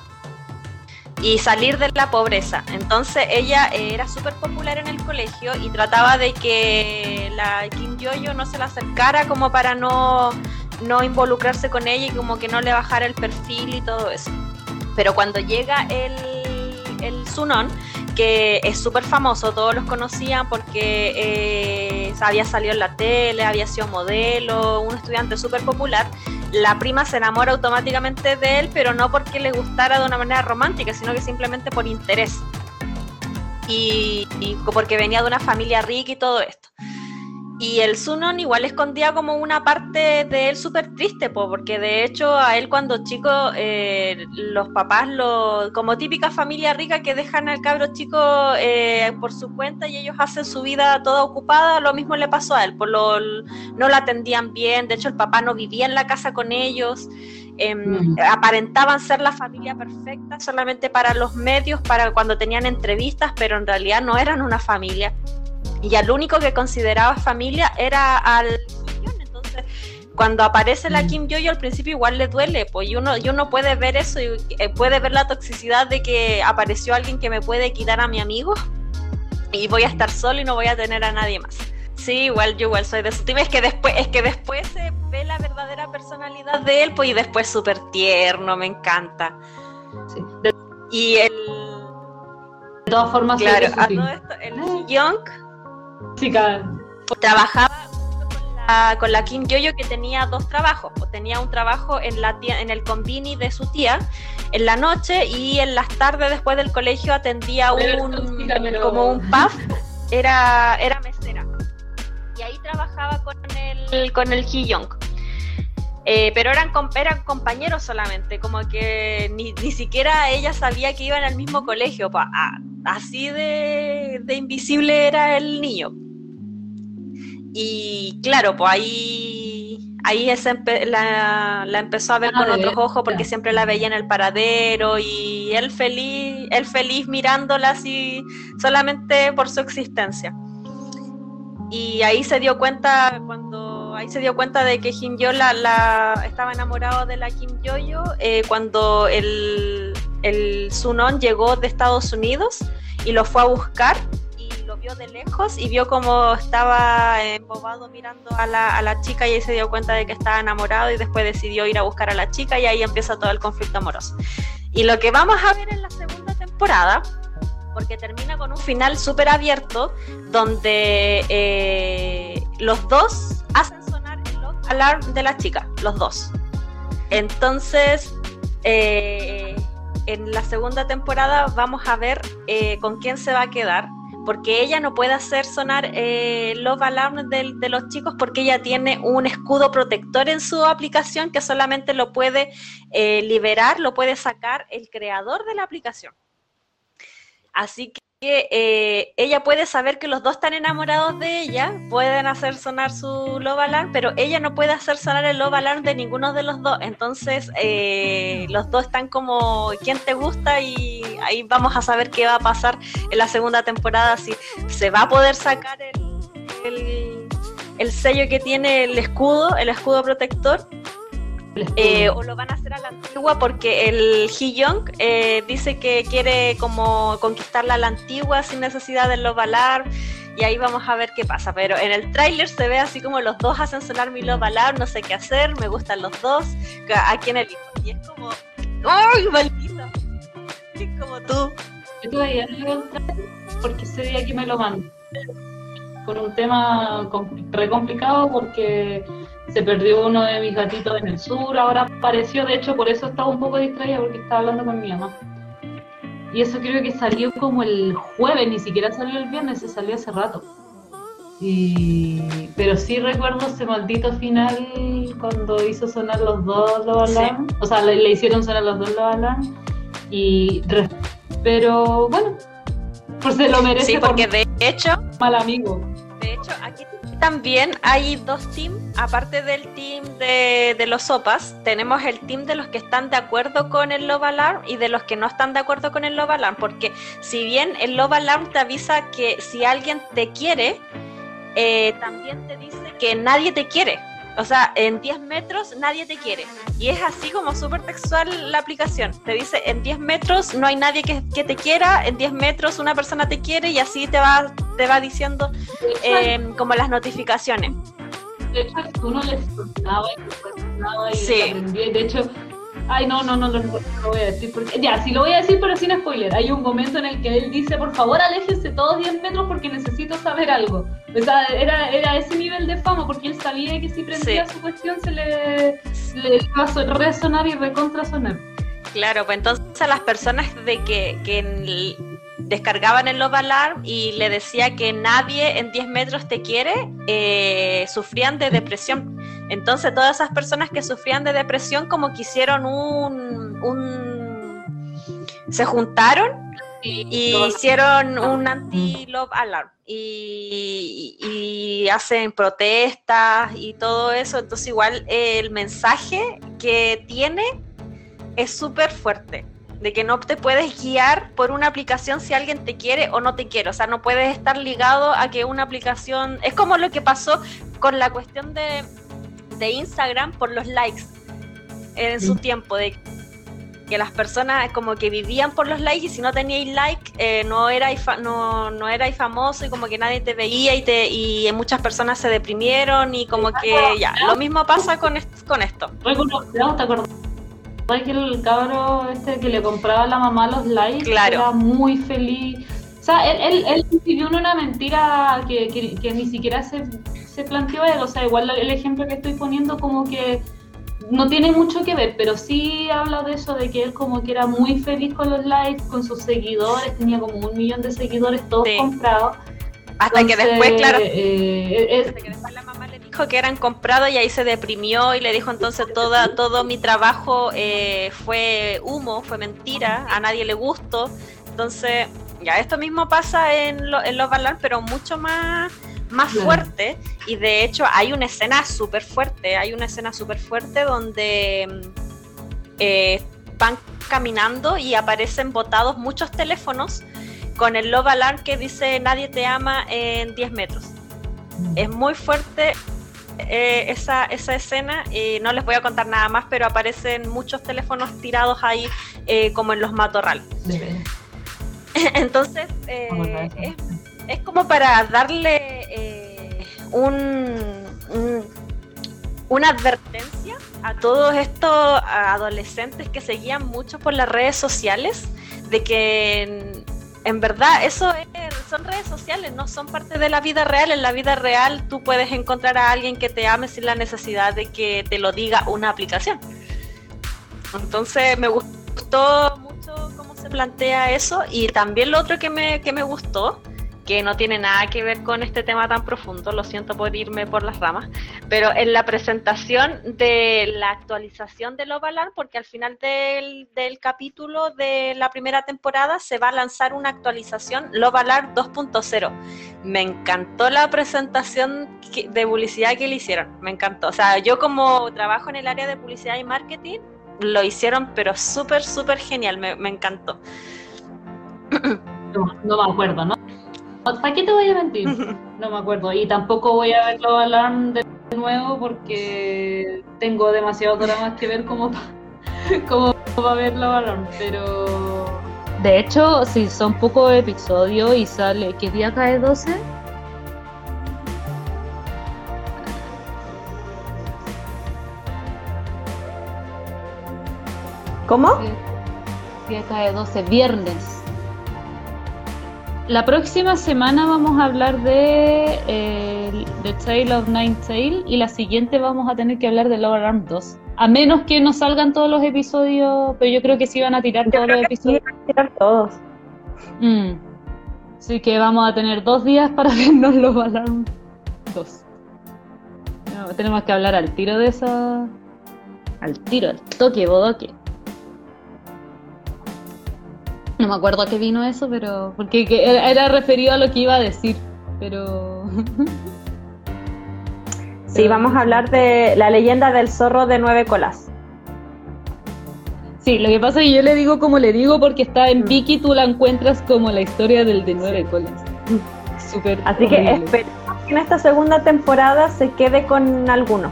y salir de la pobreza. Entonces ella eh, era súper popular en el colegio y trataba de que la Kim Yoyo no se la acercara como para no, no involucrarse con ella y como que no le bajara el perfil y todo eso. Pero cuando llega el, el Sunon, que es súper famoso, todos los conocían porque eh, había salido en la tele, había sido modelo, un estudiante súper popular. La prima se enamora automáticamente de él, pero no porque le gustara de una manera romántica, sino que simplemente por interés. y porque venía de una familia rica y todo esto. Y el Sunon igual escondía como una parte de él súper triste, porque de hecho a él cuando chico eh, los papás, lo, como típica familia rica que dejan al cabro chico eh, por su cuenta y ellos hacen su vida toda ocupada, lo mismo le pasó a él, por lo, no la atendían bien, de hecho el papá no vivía en la casa con ellos. Em, aparentaban ser la familia perfecta solamente para los medios, para cuando tenían entrevistas, pero en realidad no eran una familia y al único que consideraba familia era al entonces cuando aparece la mm. Kim Yo al principio igual le duele, pues y uno, y uno puede ver eso y eh, puede ver la toxicidad de que apareció alguien que me puede quitar a mi amigo y voy a estar solo y no voy a tener a nadie más. Sí, igual yo igual soy de su team. Es que después, es que después se ve la verdadera personalidad de él, pues y después súper tierno, me encanta. Sí. Y el. De todas formas, claro, a todo esto, el ah. Young sí, trabajaba con la, con la Kim Yoyo que tenía dos trabajos. Pues tenía un trabajo en la en el convini de su tía en la noche y en las tardes después del colegio atendía un como un pub. Era, era mesera y ahí trabajaba con el, con el Young. Eh, pero eran, eran compañeros solamente, como que ni, ni, siquiera ella sabía que iban al mismo colegio, así de, de, invisible era el niño. Y claro, pues ahí, ahí la, la, empezó a ver con otros ojos porque siempre la veía en el paradero y él feliz, él feliz mirándola así solamente por su existencia y ahí se dio cuenta cuando se dio cuenta de que Kim Yo la, estaba enamorado de la Kim Yo eh, cuando el, el Sunon llegó de Estados Unidos y lo fue a buscar y lo vio de lejos y vio como estaba embobado mirando a la, a la chica y ahí se dio cuenta de que estaba enamorado y después decidió ir a buscar a la chica y ahí empieza todo el conflicto amoroso. Y lo que vamos a ver en la segunda temporada porque termina con un final súper abierto donde eh, los dos hacen alarm de la chica, los dos. Entonces, eh, en la segunda temporada vamos a ver eh, con quién se va a quedar, porque ella no puede hacer sonar el love alarm de, los chicos porque ella tiene un escudo protector en su aplicación que solamente lo puede liberar, lo puede sacar el creador de la aplicación. Así que eh, ella puede saber que los dos están enamorados de ella, pueden hacer sonar su love alarm, pero ella no puede hacer sonar el love alarm de ninguno de los dos. Entonces, eh, los dos están como, ¿quién te gusta? Y ahí vamos a saber qué va a pasar en la segunda temporada, si se va a poder sacar el, el sello que tiene el escudo, el escudo protector, eh, o lo van a hacer a la antigua porque el Hee-Young eh, dice que quiere como conquistarla a la antigua sin necesidad de Love Alarm y ahí vamos a ver qué pasa. Pero en el tráiler se ve así como los dos hacen sonar mi Love Alarm, no sé qué hacer, me gustan los dos, ¿a quién elijo? Y es como, ¡ay, maldita! Es como tú. Yo todavía no porque ese día que me lo mando. Con un tema re complicado porque se perdió uno de mis gatitos en el sur, ahora apareció, de hecho por eso estaba un poco distraída porque estaba hablando con mi mamá. Y eso creo que salió como el jueves, ni siquiera salió el viernes, se salió hace rato. Y... Pero sí recuerdo ese maldito final cuando hizo sonar los dos los alarm. O sea, le, hicieron sonar los dos los alarm. Y... Pero bueno, pues se lo merece. Sí, porque de hecho... Mal amigo. De hecho, aquí también hay dos teams, aparte del team de, los sopas, tenemos el team de los que están de acuerdo con el Love Alarm y de los que no están de acuerdo con el Love Alarm, porque si bien el Love Alarm te avisa que si alguien te quiere, eh, también te dice que nadie te quiere. O sea, en 10 metros nadie te quiere. Y es así como súper textual la aplicación. Te dice, en 10 metros no hay nadie que, te quiera, en 10 metros una persona te quiere y así te va, te va diciendo eh, como las notificaciones. De hecho, uno les contaba y y sí. De hecho, Ay, no, no, no, no, no, lo voy a decir. Porque, ya, sí lo voy a decir, pero sin spoiler. Hay un momento en el que él dice, por favor, aléjense todos 10 metros porque necesito saber algo. O sea, era, era ese nivel de fama porque él sabía que si prendía su cuestión se le, le iba a resonar y recontrasonar. Claro, pues entonces a las personas de que, que descargaban el Love Alarm y le decía que nadie en 10 metros te quiere, eh, sufrían de depresión. Entonces todas esas personas que sufrían de depresión como que hicieron un, se juntaron y hicieron un anti-love alarm y, y, hacen protestas y todo eso. Entonces igual el mensaje que tiene es súper fuerte de que no te puedes guiar por una aplicación si alguien te quiere o no te quiere. O sea, no puedes estar ligado a que una aplicación... Es como lo que pasó con la cuestión de, de Instagram por los likes en su tiempo. De, que las personas como que vivían por los likes y si no teníais like eh, no erais no, no erais famoso y como que nadie te veía y te y muchas personas se deprimieron y como que ya, lo mismo pasa con, con esto. ¿Te acuerdas? Que el cabro este que le compraba a la mamá los likes era muy feliz? O sea, él, él, vivió una mentira que, que, ni siquiera se, se planteó él. O sea, igual el ejemplo que estoy poniendo como que no tiene mucho que ver, pero sí habla de eso, de que él como que era muy feliz con los likes, con sus seguidores, tenía como un millón de seguidores todos comprados. Hasta que después, claro, eh, hasta que después la mamá que eran comprados y ahí se deprimió y le dijo entonces toda, todo mi trabajo eh, fue humo, fue mentira, a nadie le gustó. Entonces, ya esto mismo pasa en, en los Balan, pero mucho más más fuerte y de hecho hay una escena súper fuerte, hay una escena súper fuerte donde mm, eh, van caminando y aparecen botados muchos teléfonos con el love alarm que dice nadie te ama en 10 metros. Mm. Es muy fuerte eh, esa, esa escena y no les voy a contar nada más, pero aparecen muchos teléfonos tirados ahí eh, como en los matorrales. Entonces, es, es como para darle eh, un, una advertencia a todos estos adolescentes que seguían mucho por las redes sociales de que en, verdad eso son redes sociales, no son parte de la vida real. En la vida real tú puedes encontrar a alguien que te ame sin la necesidad de que te lo diga una aplicación. Entonces me gustó mucho cómo se plantea eso y también lo otro que me, que me gustó que no tiene nada que ver con este tema tan profundo, lo siento por irme por las ramas, pero en la presentación de la actualización de Lovalar, porque al final del, del capítulo de la primera temporada se va a lanzar una actualización Lovalar 2.0. Me encantó la presentación de publicidad que le hicieron, me encantó. O sea, yo como trabajo en el área de publicidad y marketing, lo hicieron, pero súper, súper genial, me, me encantó. No, no me acuerdo, ¿no? ¿Para qué te voy a mentir? No me acuerdo. Y tampoco voy a verlo Alarm de nuevo porque tengo demasiados dramas que ver como para verlo Alarm. Pero. De hecho, si son pocos episodios y sale. ¿Qué día cae 12? ¿Cómo? Día cae 12, viernes. La próxima semana vamos a hablar de eh, The Tale of Nine Tail y la siguiente vamos a tener que hablar de Lower Arm 2. A menos que no salgan todos los episodios, pero yo creo que sí van a tirar todos los episodios. van a tirar todos. Mm. Así que vamos a tener dos días para vernos Lower Alarm 2. tenemos que hablar al tiro de eso. Al tiro, al toque, bodoque. No me acuerdo a qué vino eso, pero. Porque era referido a lo que iba a decir, pero. sí, vamos a hablar de la leyenda del zorro de nueve colas. Sí, lo que pasa es que yo le digo como le digo porque está en mm. Viki, tú la encuentras como la historia del de nueve colas. Súper. Así que esperemos que en esta segunda temporada se quede con alguno.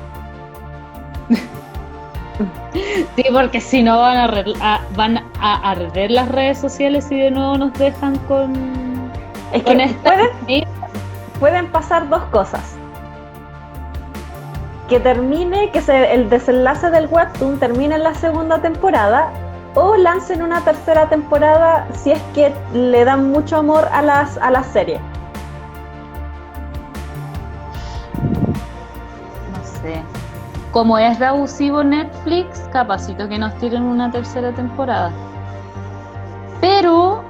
Sí, porque si no van a, van a arder las redes sociales y de nuevo nos dejan con. Es que pueden, pueden pasar dos cosas. Que termine, que se, el desenlace del webtoon termine en la segunda temporada o lancen una tercera temporada si es que le dan mucho amor a las a la serie. Como es de abusivo Netflix, capacito que nos tiren una tercera temporada. Pero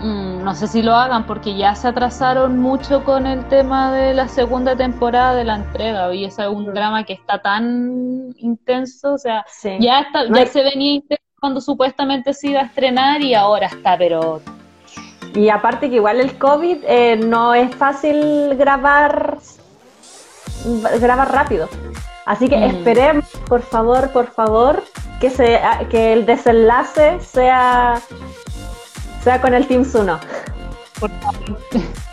mm, no sé si lo hagan porque ya se atrasaron mucho con el tema de la segunda temporada de la entrega y ese es un drama que está tan intenso, o sea, ya, está, ya se venía intenso cuando supuestamente se iba a estrenar y ahora está, pero... Y aparte que igual el COVID eh, no es fácil grabar grabar rápido. Así que mm. esperemos, por favor, por favor, que, se, que el desenlace sea, sea con el Team Suno. Por favor.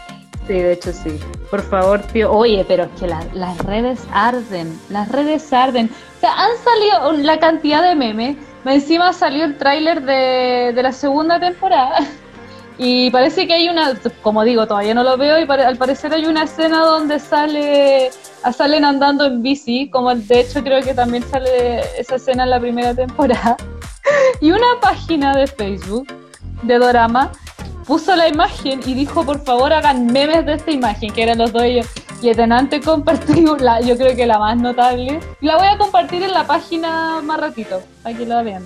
Sí, de hecho sí. Por favor, tío. Oye, pero es que las redes arden. Las redes arden. O sea, han salido la cantidad de memes encima salió el tráiler de, de la segunda temporada. Y parece que hay una, como digo, todavía no lo veo, y al parecer hay una escena donde sale salen andando en bici, como de hecho creo que también sale esa escena en la primera temporada. Y una página de Facebook de Dorama puso la imagen y dijo, por favor, hagan memes de esta imagen, que eran los dos ellos. Y Etenante compartió, la, yo creo que la más notable. La voy a compartir en la página más ratito, para que la vean.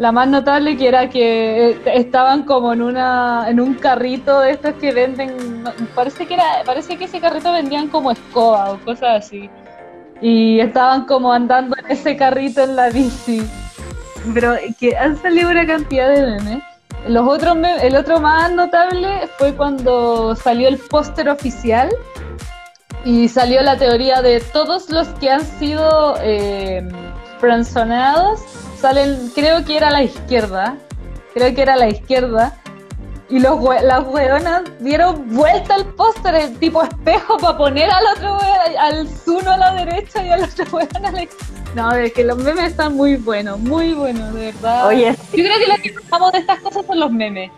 La más notable que era que eh, estaban como en una en un carrito de estos que venden, parece que era parece que ese carrito vendían como escoba o cosas así. Y estaban como andando en ese carrito en la bici. Pero que han salido una cantidad de memes. Los otros el otro más notable fue cuando salió el póster oficial y salió la teoría de todos los que han sido eh, salen, creo que era a la izquierda, creo que era a la izquierda, y los las weonas dieron vuelta al póster, tipo espejo, para poner al otro weón, al Zuno a la derecha y al otro weón a la izquierda. No, es que los memes están muy buenos, muy buenos, de verdad. Oye, yo creo que lo que hablamos de estas cosas son los memes.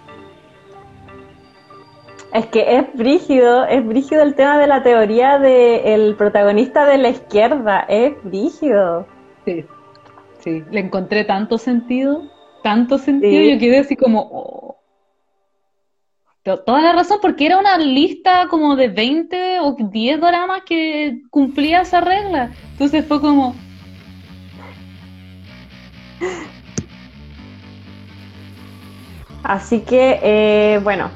Es que es brígido, es brígido el tema de la teoría del protagonista de la izquierda, es brígido. Sí. Sí, le encontré tanto sentido, tanto sentido, yo quedé así como... Oh. Toda la razón, porque era una lista como de 20 o 10 dramas que cumplía esa regla. Entonces fue como... Así que, eh, bueno,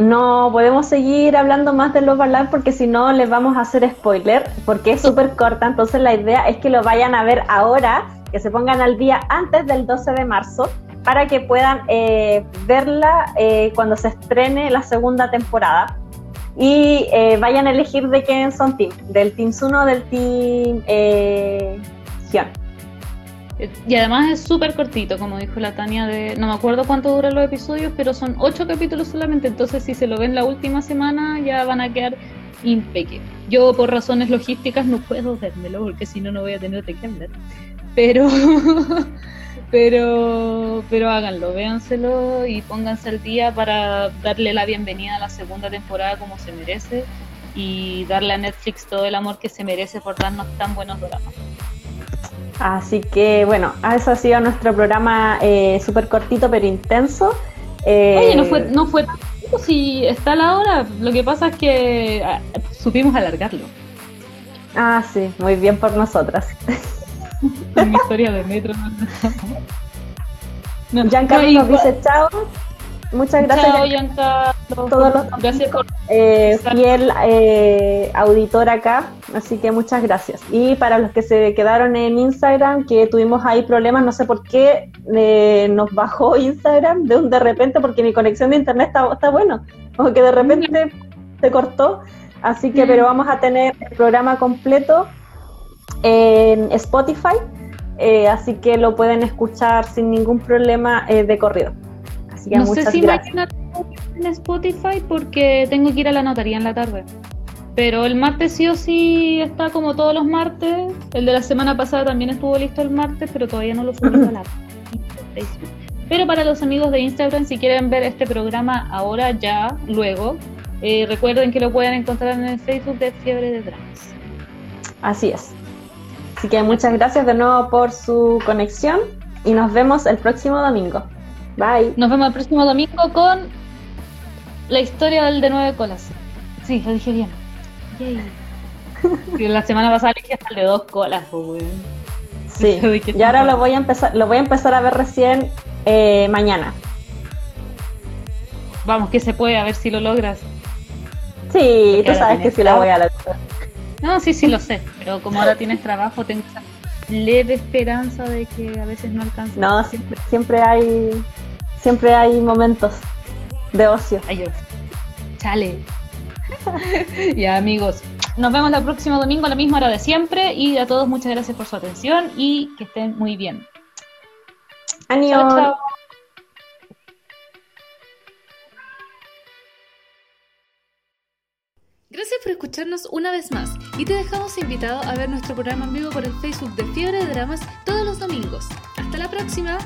no podemos seguir hablando más de los Overlap porque si no les vamos a hacer spoiler, porque es súper corta, entonces la idea es que lo vayan a ver ahora, que se pongan al día antes del 12 de marzo, para que puedan eh, verla eh, cuando se estrene la segunda temporada y eh, vayan a elegir de quién son team, del Team Suno o del Team Gion. Y además es súper cortito, como dijo la Tania, de no me acuerdo cuánto duran los episodios, pero son ocho capítulos solamente, entonces si se lo ven la última semana ya van a quedar impecables. Yo por razones logísticas no puedo vérmelo, porque si no, no voy a tener qué hablar. Pero, pero, pero háganlo, véanselo y pónganse al día para darle la bienvenida a la segunda temporada como se merece y darle a Netflix todo el amor que se merece por darnos tan buenos dramas. Así que bueno, eso ha sido nuestro programa eh, súper cortito pero intenso. Eh, Oye, no fue, no fue tanto si está la hora. Lo que pasa es que ah, supimos alargarlo. Ah, sí, muy bien por nosotras. mi historia de metro. No, Giancarlo nos dice chao. Muchas gracias. Chao, Todos los gracias por eh, fiel eh, auditor acá, así que muchas gracias. Y para los que se quedaron en Instagram, que tuvimos ahí problemas, no sé por qué eh, nos bajó Instagram de un de repente, porque mi conexión de internet está, está bueno, o que de repente se cortó. Así que, pero vamos a tener el programa completo en Spotify, así que lo pueden escuchar sin ningún problema de corrido no sé si mañana en Spotify porque tengo que ir a la notaría en la tarde. Pero el martes sí o sí está como todos los martes. El de la semana pasada también estuvo listo el martes, pero todavía no lo subí a la Facebook. Pero para los amigos de Instagram, si quieren ver este programa ahora, ya, luego, eh, recuerden que lo pueden encontrar en el Facebook de Fiebre de Dramas. Así es. Así que muchas gracias de nuevo por su conexión y nos vemos el próximo domingo. Bye. Nos vemos el próximo domingo con la historia del de nueve colas. Sí, lo dije bien. la semana pasada dije hasta el de dos colas, pues, Sí. Y ahora lo voy a empezar, lo voy a empezar a ver recién eh, mañana. Vamos, que se puede, a ver si lo logras. Sí, tú sabes que sí lo voy a lograr. No, sí, sí lo sé, pero como ahora tienes trabajo, tengo esa leve esperanza de que a veces no alcance. No, siempre, siempre hay siempre hay momentos de ocio. Ay, chale. ya amigos, nos vemos el próximo domingo a la misma hora de siempre y a todos muchas gracias por su atención y que estén muy bien. Adiós. Gracias por escucharnos una vez más y te dejamos invitado a ver nuestro programa en vivo por el Facebook de Fiebre de Dramas todos los domingos. ¡Hasta la próxima!